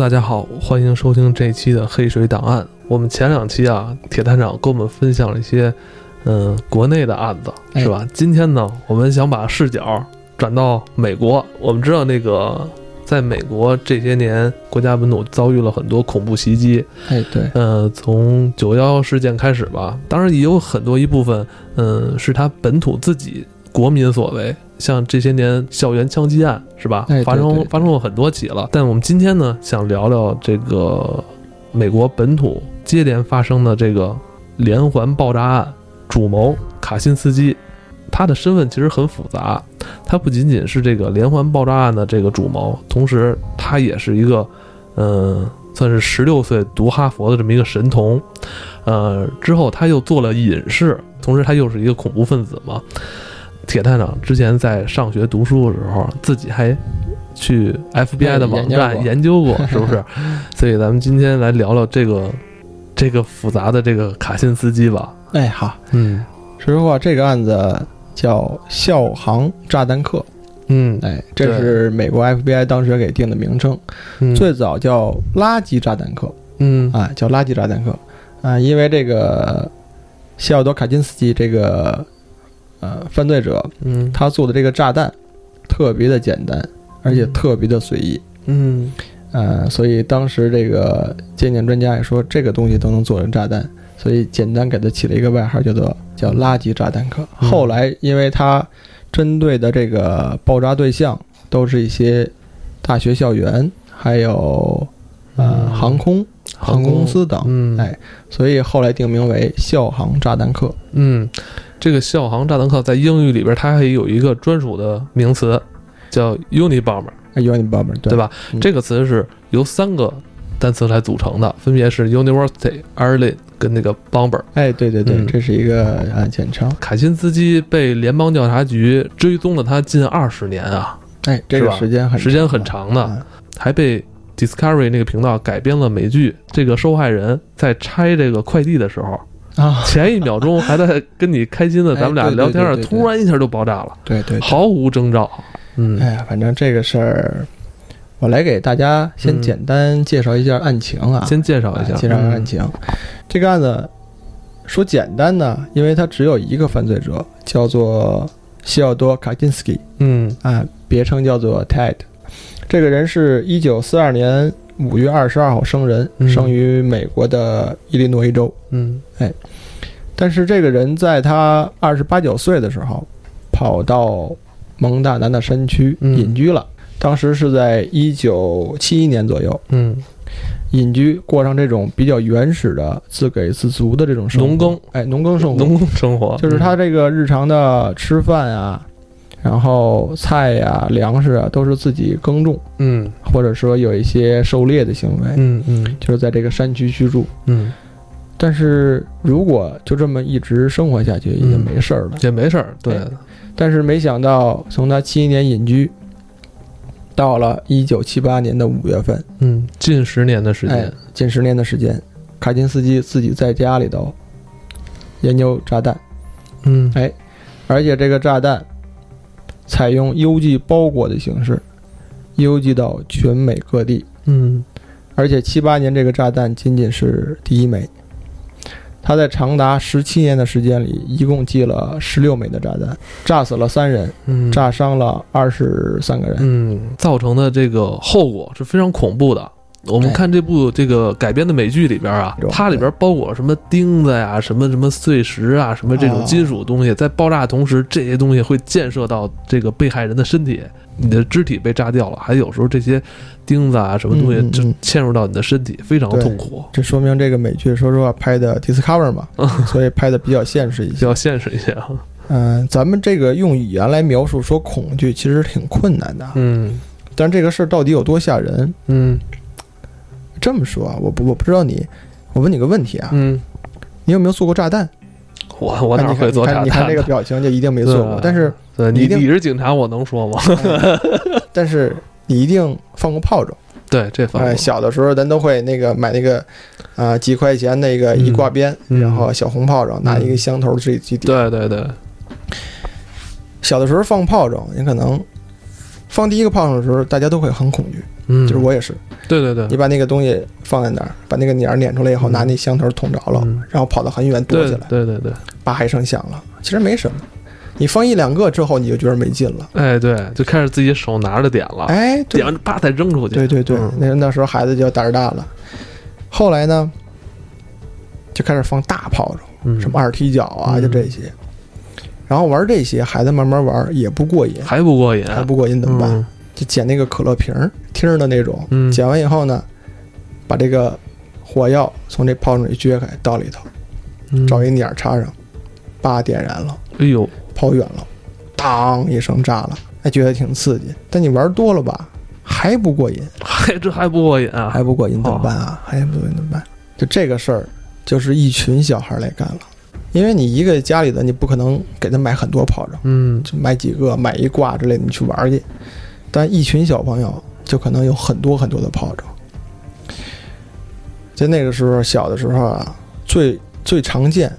大家好，欢迎收听这一期的《黑水档案》。我们前两期啊，铁探长跟我们分享了一些，嗯，国内的案子，是吧？今天呢，我们想把视角转到美国。我们知道，那个在美国这些年，国家本土遭遇了很多恐怖袭击。哎，对，呃，从九幺幺事件开始吧，当然也有很多一部分，嗯，是他本土自己国民所为。像这些年校园枪击案是吧？发生发生过很多起了。但我们今天呢，想聊聊这个美国本土接连发生的这个连环爆炸案，主谋卡辛斯基，他的身份其实很复杂。他不仅仅是这个连环爆炸案的这个主谋，同时他也是一个，嗯，算是十六岁读哈佛的这么一个神童。呃，之后他又做了隐士，同时他又是一个恐怖分子嘛。铁探长之前在上学读书的时候，自己还去 FBI 的网站研究过，是不是？所以咱们今天来聊聊这个这个复杂的这个卡辛斯基吧。哎，好，嗯，说实话，这个案子叫校航炸弹客，嗯，哎，这是美国 FBI 当时给定的名称，最早叫垃圾炸弹客，嗯，啊，叫垃圾炸弹客，啊，因为这个西奥多卡金斯基这个。呃，犯罪者，嗯，他做的这个炸弹特别的简单，而且特别的随意，嗯，呃，所以当时这个鉴定专家也说这个东西都能做成炸弹，所以简单给他起了一个外号，叫做叫垃圾炸弹客。后来，因为他针对的这个爆炸对象都是一些大学校园，还有呃航空航空公司等，嗯，哎，所以后来定名为校航炸弹客，嗯。这个校航炸弹客在英语里边，它还有一个专属的名词，叫 Unibomber，Unibomber，对吧？这个词是由三个单词来组成的，分别是 University、Airline 跟那个 Bomber。哎，对对对，这是一个啊简称。凯辛斯基被联邦调查局追踪了他近二十年啊，哎，这个时间很时间很长的，还被 Discovery 那个频道改编了美剧。这个受害人在拆这个快递的时候。啊！前一秒钟还在跟你开心的，咱们俩聊天，突然一下就爆炸了，对对，毫无征兆。嗯，哎呀，反正这个事儿，我来给大家先简单介绍一下案情啊。先介绍一下，介绍案情。这个案子说简单呢，因为它只有一个犯罪者，叫做西奥多·卡金斯基。嗯，啊，别称叫做 Ted。这个人是一九四二年。五月二十二号生人，生于美国的伊利诺伊州。嗯，哎，但是这个人在他二十八九岁的时候，跑到蒙大拿的山区隐居了。当时是在一九七一年左右。嗯，隐居过上这种比较原始的自给自足的这种生活。农耕，哎，农耕生活，农耕生活，就是他这个日常的吃饭啊。然后菜呀、粮食啊，都是自己耕种，嗯，或者说有一些狩猎的行为，嗯嗯，就是在这个山区居住，嗯。但是如果就这么一直生活下去，也没事儿了，也没事儿，对。但是没想到，从他七一年隐居，到了一九七八年的五月份，嗯，近十年的时间，近十年的时间，卡金斯基自己在家里头研究炸弹，嗯，哎，而且这个炸弹。采用邮寄包裹的形式，邮寄到全美各地。嗯，而且七八年这个炸弹仅仅是第一枚，他在长达十七年的时间里，一共寄了十六枚的炸弹，炸死了三人，炸伤了二十三个人。嗯，造成的这个后果是非常恐怖的。我们看这部这个改编的美剧里边啊，它里边包裹什么钉子呀、什么什么碎石啊、什么这种金属东西，在爆炸同时，这些东西会溅射到这个被害人的身体，你的肢体被炸掉了，还有时候这些钉子啊什么东西就嵌入到你的身体，非常痛苦。这说明这个美剧说实话拍的 Discover 嘛，所以拍的比较现实一些，比较现实一些啊。嗯，咱们这个用语言来描述说恐惧，其实挺困难的。嗯，但这个事儿到底有多吓人？嗯。这么说啊，我不我不知道你，我问你个问题啊，嗯，你有没有做过炸弹？我我哪会做炸弹？你看这个表情就一定没做过。但是你你是警察，我能说吗？但是你一定放过炮仗。对，这放。哎，小的时候咱都会那个买那个啊几块钱那个一挂鞭，然后小红炮仗，拿一个香头自己去点。对对对。小的时候放炮仗，你可能放第一个炮仗的时候，大家都会很恐惧。嗯，就是我也是。对对对，你把那个东西放在那儿，把那个捻捻出来以后，拿那香头捅着了，然后跑到很远躲起来，对对对，叭一声响了，其实没什么。你放一两个之后，你就觉得没劲了。哎，对，就开始自己手拿着点了，哎，点完叭再扔出去。对对对，那那时候孩子就胆儿大了。后来呢，就开始放大炮仗，什么二踢脚啊，就这些。然后玩这些，孩子慢慢玩也不过瘾，还不过瘾，还不过瘾怎么办？就捡那个可乐瓶儿听的那种，捡完以后呢，把这个火药从这炮筒里撅开，倒里头，找一捻插上，叭点燃了。哎呦，跑远了，当一声炸了，还觉得挺刺激。但你玩多了吧，还不过瘾，还这还不过瘾啊？还不过瘾怎么办啊？还不过瘾怎么办？就这个事儿，就是一群小孩来干了，因为你一个家里的，你不可能给他买很多炮仗，嗯，就买几个，买一挂之类的，你去玩去。但一群小朋友就可能有很多很多的炮仗，在那个时候小的时候啊，最最常见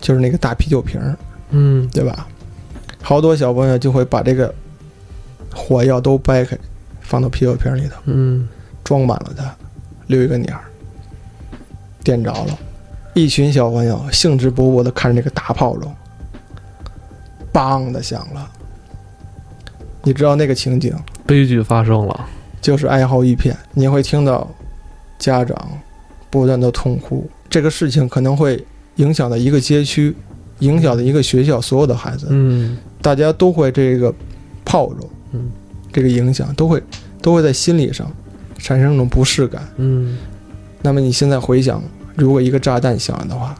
就是那个大啤酒瓶儿，嗯，对吧？好多小朋友就会把这个火药都掰开，放到啤酒瓶里头，嗯，装满了它，留一个捻儿，点着了，一群小朋友兴致勃勃的看着那个大炮仗，梆的响了。你知道那个情景，悲剧发生了，就是哀嚎一片。你会听到家长不断的痛哭，这个事情可能会影响到一个街区，影响到一个学校所有的孩子。嗯，大家都会这个炮仗，嗯，这个影响都会都会在心理上产生一种不适感。嗯，那么你现在回想，如果一个炸弹响了的话，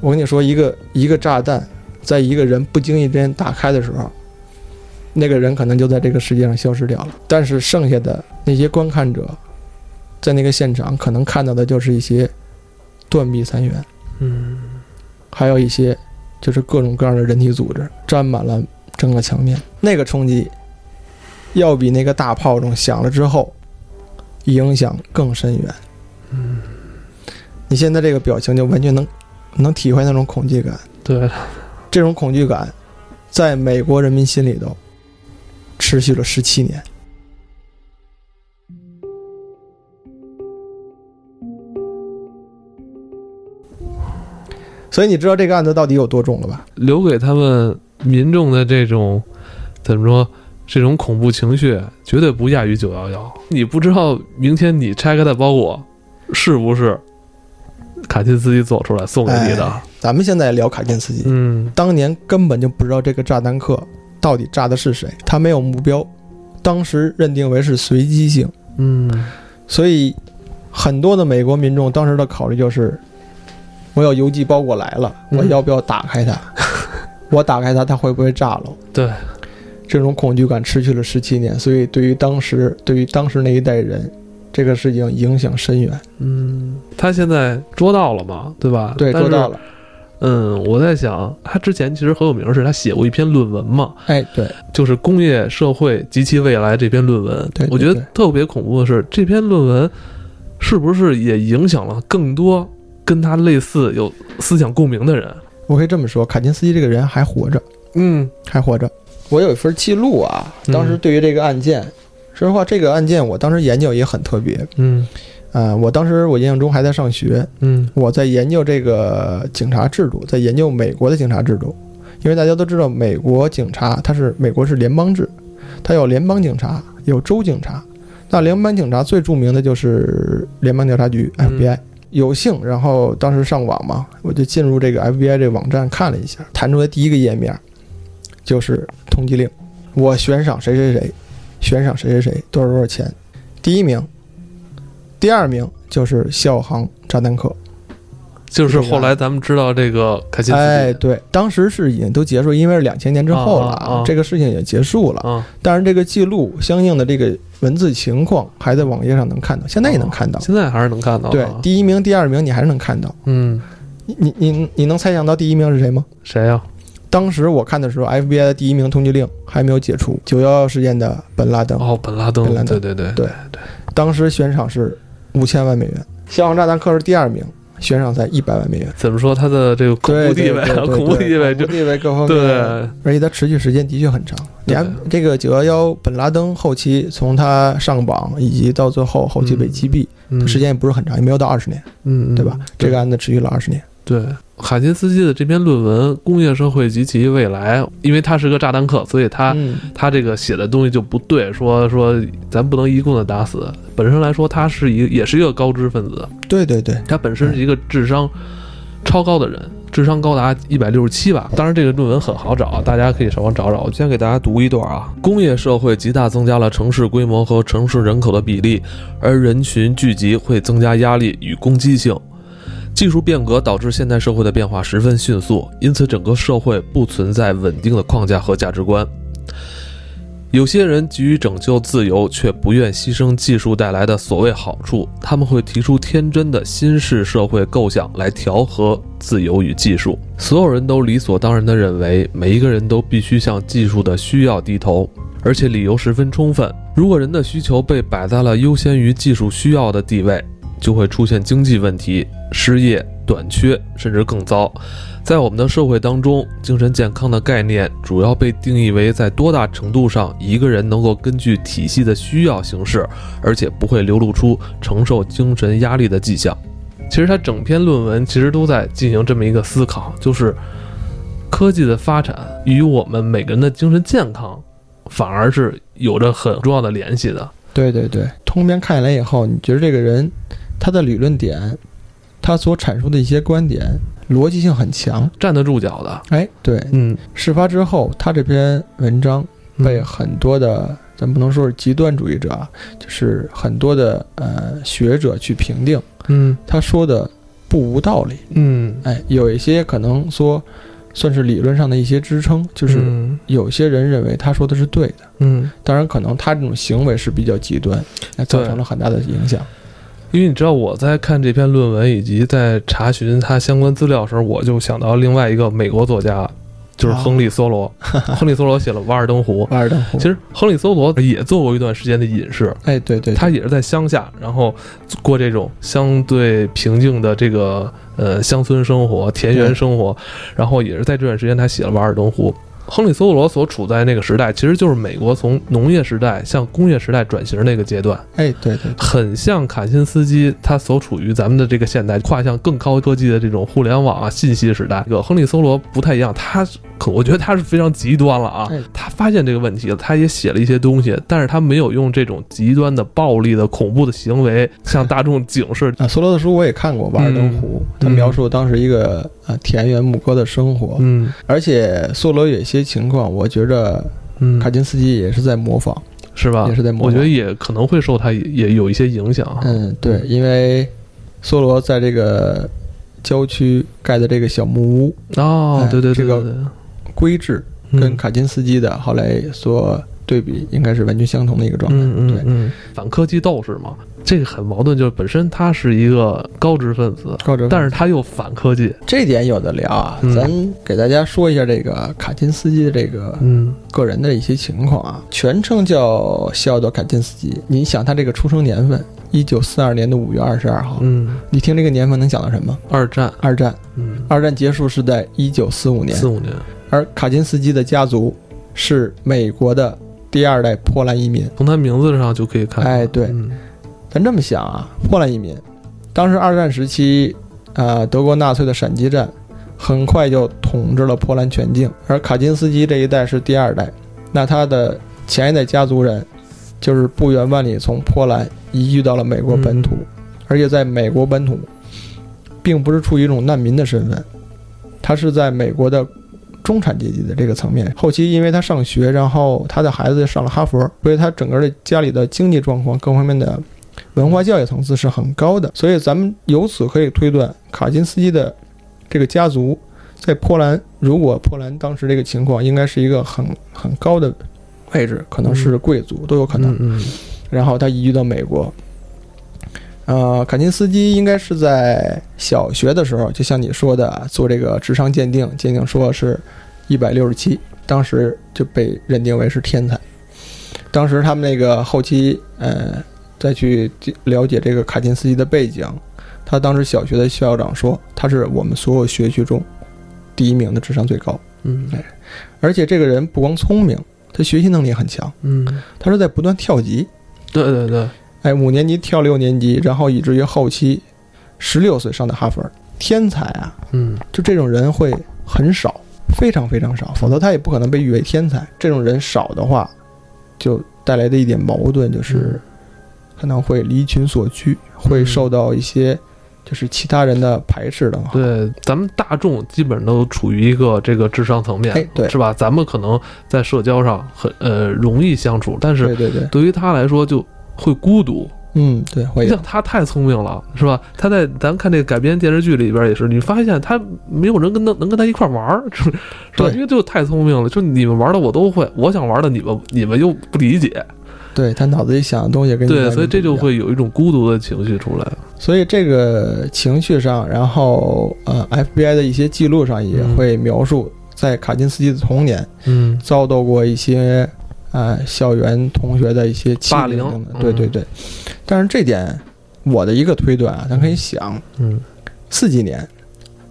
我跟你说，一个一个炸弹在一个人不经意之间打开的时候。那个人可能就在这个世界上消失掉了，但是剩下的那些观看者，在那个现场可能看到的就是一些断壁残垣，嗯，还有一些就是各种各样的人体组织沾满了整个墙面。那个冲击要比那个大炮仗响了之后影响更深远。嗯，你现在这个表情就完全能能体会那种恐惧感。对，这种恐惧感在美国人民心里头。持续了十七年，所以你知道这个案子到底有多重了吧？留给他们民众的这种怎么说？这种恐怖情绪绝对不亚于九幺幺。你不知道明天你拆开的包裹是不是卡钦斯基做出来送给你的？咱们现在聊卡钦斯基，嗯，当年根本就不知道这个炸弹客。到底炸的是谁？他没有目标，当时认定为是随机性。嗯，所以很多的美国民众当时的考虑就是：我要邮寄包裹来了，我要不要打开它？我打开它，它会不会炸了？对，这种恐惧感持续了十七年。所以对于当时，对于当时那一代人，这个事情影响深远。嗯，他现在捉到了嘛？对吧？对，捉到了。嗯，我在想，他之前其实很有名，是他写过一篇论文嘛？哎，对，就是《工业社会及其未来》这篇论文。对，我觉得特别恐怖的是，这篇论文是不是也影响了更多跟他类似有思想共鸣的人？我可以这么说，卡金斯基这个人还活着，嗯，还活着。我有一份记录啊，当时对于这个案件，说实话，这个案件我当时研究也很特别，嗯。啊，我当时我印象中还在上学，嗯，我在研究这个警察制度，在研究美国的警察制度，因为大家都知道，美国警察它是美国是联邦制，它有联邦警察，有州警察。那联邦警察最著名的就是联邦调查局 FBI。有幸，然后当时上网嘛，我就进入这个 FBI 这个网站看了一下，弹出来第一个页面就是通缉令，我悬赏谁谁谁，悬赏谁谁谁，多少多少钱，第一名。第二名就是校航炸弹客，就是后来咱们知道这个。哎，对，当时是已经都结束，因为是两千年之后了啊，这个事情也结束了。但是这个记录相应的这个文字情况还在网页上能看到，现在也能看到。现在还是能看到。对，第一名、第二名你还是能看到。嗯，你你你你能猜想到第一名是谁吗？谁呀？当时我看的时候，FBI 的第一名通缉令还没有解除，九幺幺事件的本拉登。哦，本拉登。本拉登。对对对对对。当时悬赏是。五千万美元，消防炸弹客是第二名，悬赏在一百万美元。怎么说他的这个恐怖地位？恐怖地位，就地位各方面。对，而且他持续时间的确很长。你看这个九幺幺，本拉登后期从他上榜，以及到最后后期被击毙，时间也不是很长，也没有到二十年，嗯，对吧？这个案子持续了二十年。对，卡金斯基的这篇论文《工业社会及其未来》，因为他是个炸弹客，所以他他这个写的东西就不对。说说咱不能一棍子打死。本身来说，他是一也是一个高知分子。对对对，他本身是一个智商超高的人，智商高达一百六十七吧。当然，这个论文很好找，大家可以上网找找。我先给大家读一段啊：工业社会极大增加了城市规模和城市人口的比例，而人群聚集会增加压力与攻击性。技术变革导致现代社会的变化十分迅速，因此整个社会不存在稳定的框架和价值观。有些人急于拯救自由，却不愿牺牲技术带来的所谓好处。他们会提出天真的新式社会构想来调和自由与技术。所有人都理所当然地认为，每一个人都必须向技术的需要低头，而且理由十分充分。如果人的需求被摆在了优先于技术需要的地位，就会出现经济问题。失业、短缺，甚至更糟。在我们的社会当中，精神健康的概念主要被定义为在多大程度上一个人能够根据体系的需要行事，而且不会流露出承受精神压力的迹象。其实他整篇论文其实都在进行这么一个思考，就是科技的发展与我们每个人的精神健康，反而是有着很重要的联系的。对对对，通篇看下来以后，你觉得这个人他的理论点？他所阐述的一些观点逻辑性很强，站得住脚的。哎，对，嗯，事发之后，他这篇文章被很多的，咱不能说是极端主义者啊，就是很多的呃学者去评定，嗯，他说的不无道理，嗯，哎，有一些可能说算是理论上的一些支撑，就是有些人认为他说的是对的，嗯，当然可能他这种行为是比较极端，那造成了很大的影响。因为你知道我在看这篇论文以及在查询它相关资料的时候，我就想到另外一个美国作家，就是亨利·梭罗。亨利·梭罗写了《瓦尔登湖》。瓦尔登湖。其实亨利·梭罗也做过一段时间的隐士。哎，对对。他也是在乡下，然后过这种相对平静的这个呃乡村生活、田园生活，然后也是在这段时间他写了《瓦尔登湖》。亨利·梭罗所处在那个时代，其实就是美国从农业时代向工业时代转型那个阶段。哎，对对，很像卡辛斯基他所处于咱们的这个现代，跨向更高科技的这种互联网啊信息时代。这个亨利·梭罗不太一样，他可我觉得他是非常极端了啊。他发现这个问题了，他也写了一些东西，但是他没有用这种极端的暴力的恐怖的行为向大众警示。啊，梭罗的书我也看过，《瓦尔登湖》，他描述当时一个啊田园牧歌的生活。嗯，而且梭罗有些。些情况，我觉着，嗯，卡金斯基也是在模仿，是吧？也是在模仿。我觉得也可能会受他也有一些影响。嗯，对，因为梭罗在这个郊区盖的这个小木屋，哦，对对对，这个规制跟卡金斯基的后来所。对比应该是完全相同的一个状态。嗯嗯嗯，反科技斗士嘛，这个很矛盾，就是本身他是一个高知分子，高知，但是他又反科技，这点有的聊啊。咱给大家说一下这个卡金斯基的这个嗯个人的一些情况啊。全称叫西奥多·卡金斯基。你想他这个出生年份，一九四二年的五月二十二号。嗯，你听这个年份能想到什么？二战。二战。嗯，二战结束是在一九四五年。四五年。而卡金斯基的家族是美国的。第二代波兰移民，从他名字上就可以看。哎，对，咱这么想啊，波兰移民，当时二战时期，啊，德国纳粹的闪击战，很快就统治了波兰全境。而卡金斯基这一代是第二代，那他的前一代家族人，就是不远万里从波兰移居到了美国本土，而且在美国本土，并不是处于一种难民的身份，他是在美国的。中产阶级的这个层面，后期因为他上学，然后他的孩子上了哈佛，所以他整个的家里的经济状况各方面的文化教育层次是很高的。所以咱们由此可以推断，卡金斯基的这个家族在波兰，如果波兰当时这个情况，应该是一个很很高的位置，可能是贵族都有可能。嗯。然后他移居到美国，呃，卡金斯基应该是在小学的时候，就像你说的，做这个智商鉴定，鉴定说是。一百六十七，当时就被认定为是天才。当时他们那个后期，呃，再去了解这个卡金斯基的背景，他当时小学的校长说，他是我们所有学区中第一名的智商最高。嗯，哎，而且这个人不光聪明，他学习能力很强。嗯，他是在不断跳级。对对对，哎，五年级跳六年级，然后以至于后期十六岁上的哈佛，天才啊！嗯，就这种人会很少，非常非常少，否则他也不可能被誉为天才。这种人少的话，就带来的一点矛盾就是可能会离群所居，会受到一些。就是其他人的排斥的，对，咱们大众基本上都处于一个这个智商层面，对，是吧？咱们可能在社交上很呃容易相处，但是对于他来说就会孤独。嗯，对，会。像他太聪明了，是吧？他在咱看这个改编电视剧里边也是，你发现他没有人跟他能跟他一块玩儿，是吧？因为就太聪明了，就你们玩的我都会，我想玩的你们你们又不理解。对他脑子里想的东西跟对，所以这就会有一种孤独的情绪出来。所以这个情绪上，然后呃，FBI 的一些记录上也会描述，在卡金斯基的童年，嗯，遭到过一些呃校园同学的一些霸凌。对对对。但是这点，我的一个推断啊，咱可以想，嗯，四几年，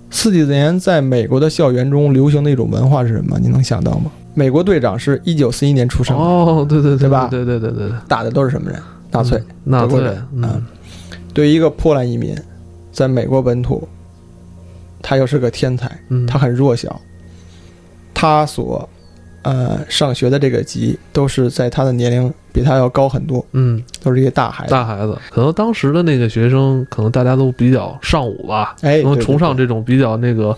四几年在美国的校园中流行的一种文化是什么？你能想到吗？美国队长是一九四一年出生哦，对对对吧？对对对对对，打的都是什么人？纳粹，纳粹。嗯，对于一个波兰移民，在美国本土，他又是个天才，他很弱小，他所呃上学的这个级都是在他的年龄比他要高很多，嗯，都是一些大孩子。大孩子，可能当时的那个学生，可能大家都比较尚武吧，哎，崇尚这种比较那个。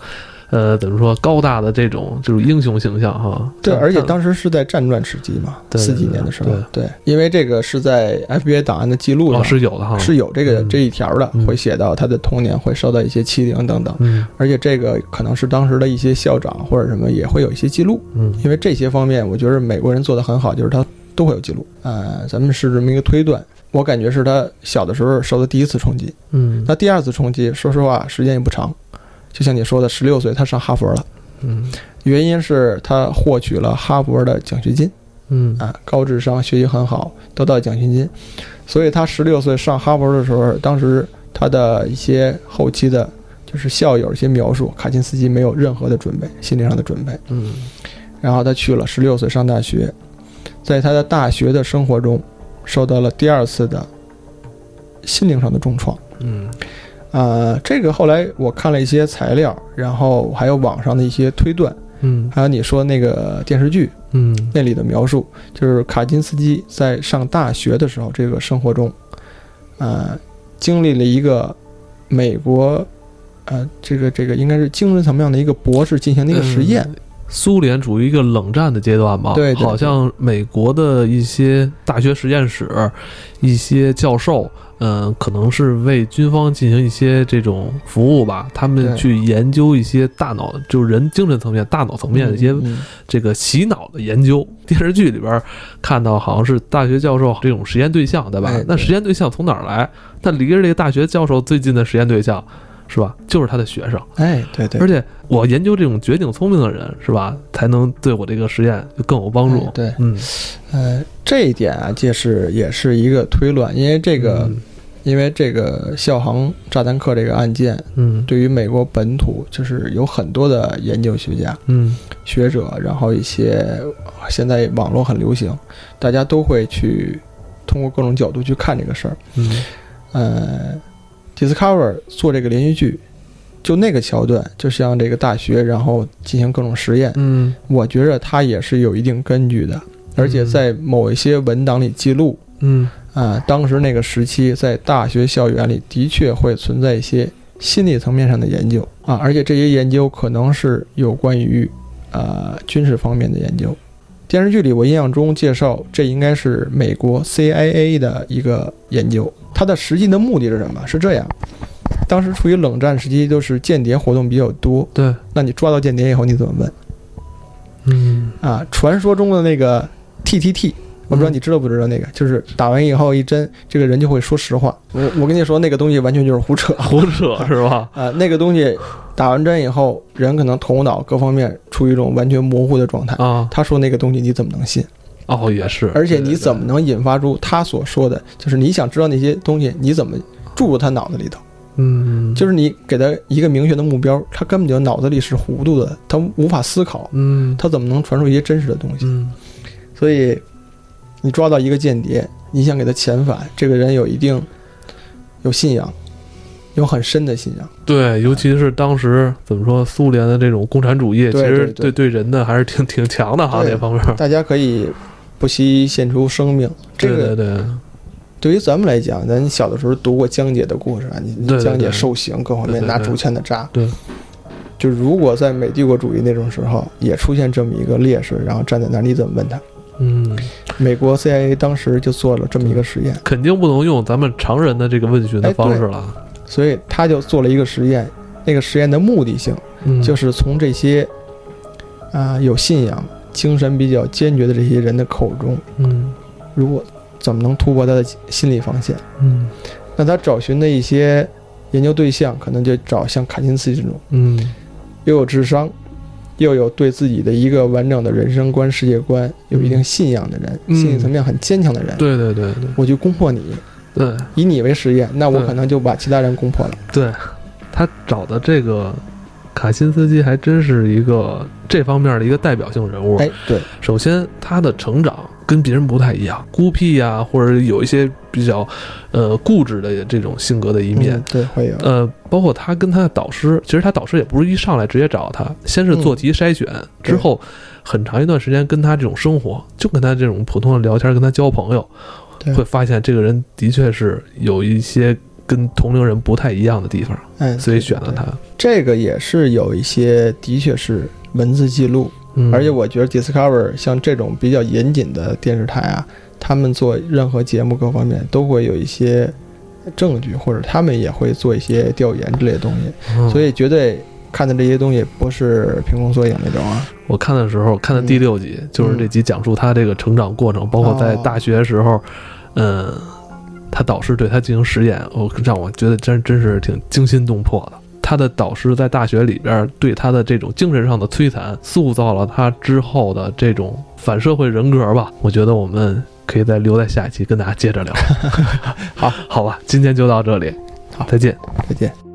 呃，怎么说高大的这种就是英雄形象哈？对，而且当时是在战乱时期嘛，四几年的时候，对，因为这个是在 FBI 档案的记录上是有的哈，是有这个这一条的，会写到他的童年会受到一些欺凌等等，嗯，而且这个可能是当时的一些校长或者什么也会有一些记录，嗯，因为这些方面我觉得美国人做的很好，就是他都会有记录，呃，咱们是这么一个推断，我感觉是他小的时候受的第一次冲击，嗯，那第二次冲击，说实话时间也不长。就像你说的，十六岁他上哈佛了，嗯，原因是他获取了哈佛的奖学金，嗯。啊，高智商，学习很好，得到奖学金，所以他十六岁上哈佛的时候，当时他的一些后期的，就是校友一些描述，卡钦斯基没有任何的准备，心理上的准备，嗯，然后他去了十六岁上大学，在他的大学的生活中，受到了第二次的心灵上的重创，嗯。呃，这个后来我看了一些材料，然后还有网上的一些推断，嗯，还有你说那个电视剧，嗯，那里的描述，就是卡金斯基在上大学的时候，这个生活中，呃，经历了一个美国，呃，这个这个应该是精神层面的一个博士进行的一个实验。苏联处于一个冷战的阶段吧？对，好像美国的一些大学实验室，一些教授。嗯，可能是为军方进行一些这种服务吧。他们去研究一些大脑，就是人精神层面、大脑层面的一些这个洗脑的研究。电视剧里边看到，好像是大学教授这种实验对象，对吧？那实验对象从哪儿来？那离着这个大学教授最近的实验对象，是吧？就是他的学生。哎，对对。而且我研究这种绝顶聪明的人，是吧？才能对我这个实验就更有帮助。对，嗯，呃，这一点啊，这是也是一个推论，因为这个。因为这个校航炸弹客这个案件，嗯，对于美国本土就是有很多的研究学家，嗯，学者，然后一些现在网络很流行，大家都会去通过各种角度去看这个事儿，嗯，呃，Discover 做这个连续剧，就那个桥段，就像这个大学，然后进行各种实验，嗯，我觉着它也是有一定根据的，而且在某一些文档里记录，嗯。啊，当时那个时期，在大学校园里的确会存在一些心理层面上的研究啊，而且这些研究可能是有关于呃军事方面的研究。电视剧里我印象中介绍，这应该是美国 CIA 的一个研究，它的实际的目的是什么？是这样，当时处于冷战时期，就是间谍活动比较多。对，那你抓到间谍以后，你怎么问？嗯，啊，传说中的那个 TTT。我不知道你知道不知道那个，就是打完以后一针，这个人就会说实话。我我跟你说，那个东西完全就是胡扯，胡扯是吧？啊，那个东西打完针以后，人可能头脑各方面处于一种完全模糊的状态啊。他说那个东西你怎么能信？哦，也是。而且你怎么能引发出他所说的？就是你想知道那些东西，你怎么注入他脑子里头？嗯，就是你给他一个明确的目标，他根本就脑子里是糊涂的，他无法思考，嗯，他怎么能传授一些真实的东西？嗯，所以你抓到一个间谍，你想给他遣返，这个人有一定有信仰。有很深的信仰，对，尤其是当时怎么说，苏联的这种共产主义，其实对对人的还是挺挺强的哈，那方面。大家可以不惜献出生命，这个对对。对于咱们来讲，咱小的时候读过江姐的故事啊，你江姐受刑各方面拿竹签的扎，对。就如果在美帝国主义那种时候也出现这么一个烈士，然后站在那儿，你怎么问他？嗯，美国 CIA 当时就做了这么一个实验，肯定不能用咱们常人的这个问询的方式了。所以他就做了一个实验，那个实验的目的性，就是从这些啊有信仰、精神比较坚决的这些人的口中，嗯，如果怎么能突破他的心理防线，嗯，那他找寻的一些研究对象，可能就找像卡钦斯这种，嗯，又有智商，又有对自己的一个完整的人生观、世界观有一定信仰的人，心理层面很坚强的人，对对对对，我就攻破你。对，以你为实验，那我可能就把其他人攻破了。对，他找的这个卡辛斯基还真是一个这方面的一个代表性人物。哎，对，首先他的成长跟别人不太一样，孤僻呀，或者有一些比较呃固执的这种性格的一面。对，会有。呃，包括他跟他的导师，其实他导师也不是一上来直接找他，先是做题筛选，之后很长一段时间跟他这种生活，就跟他这种普通的聊天，跟他交朋友。会发现这个人的确是有一些跟同龄人不太一样的地方，嗯，所以选了他。这个也是有一些，的确是文字记录，而且我觉得 Discover 像这种比较严谨的电视台啊，他们做任何节目各方面都会有一些证据，或者他们也会做一些调研之类的东西，所以绝对。看的这些东西不是凭空索影那种啊！我看的时候看的第六集，就是这集讲述他这个成长过程，包括在大学时候，嗯，他导师对他进行实验，我让我觉得真真是挺惊心动魄的。他的导师在大学里边对他的这种精神上的摧残，塑造了他之后的这种反社会人格吧。我觉得我们可以再留在下一期跟大家接着聊。好，好吧，今天就到这里，好，再见，再见。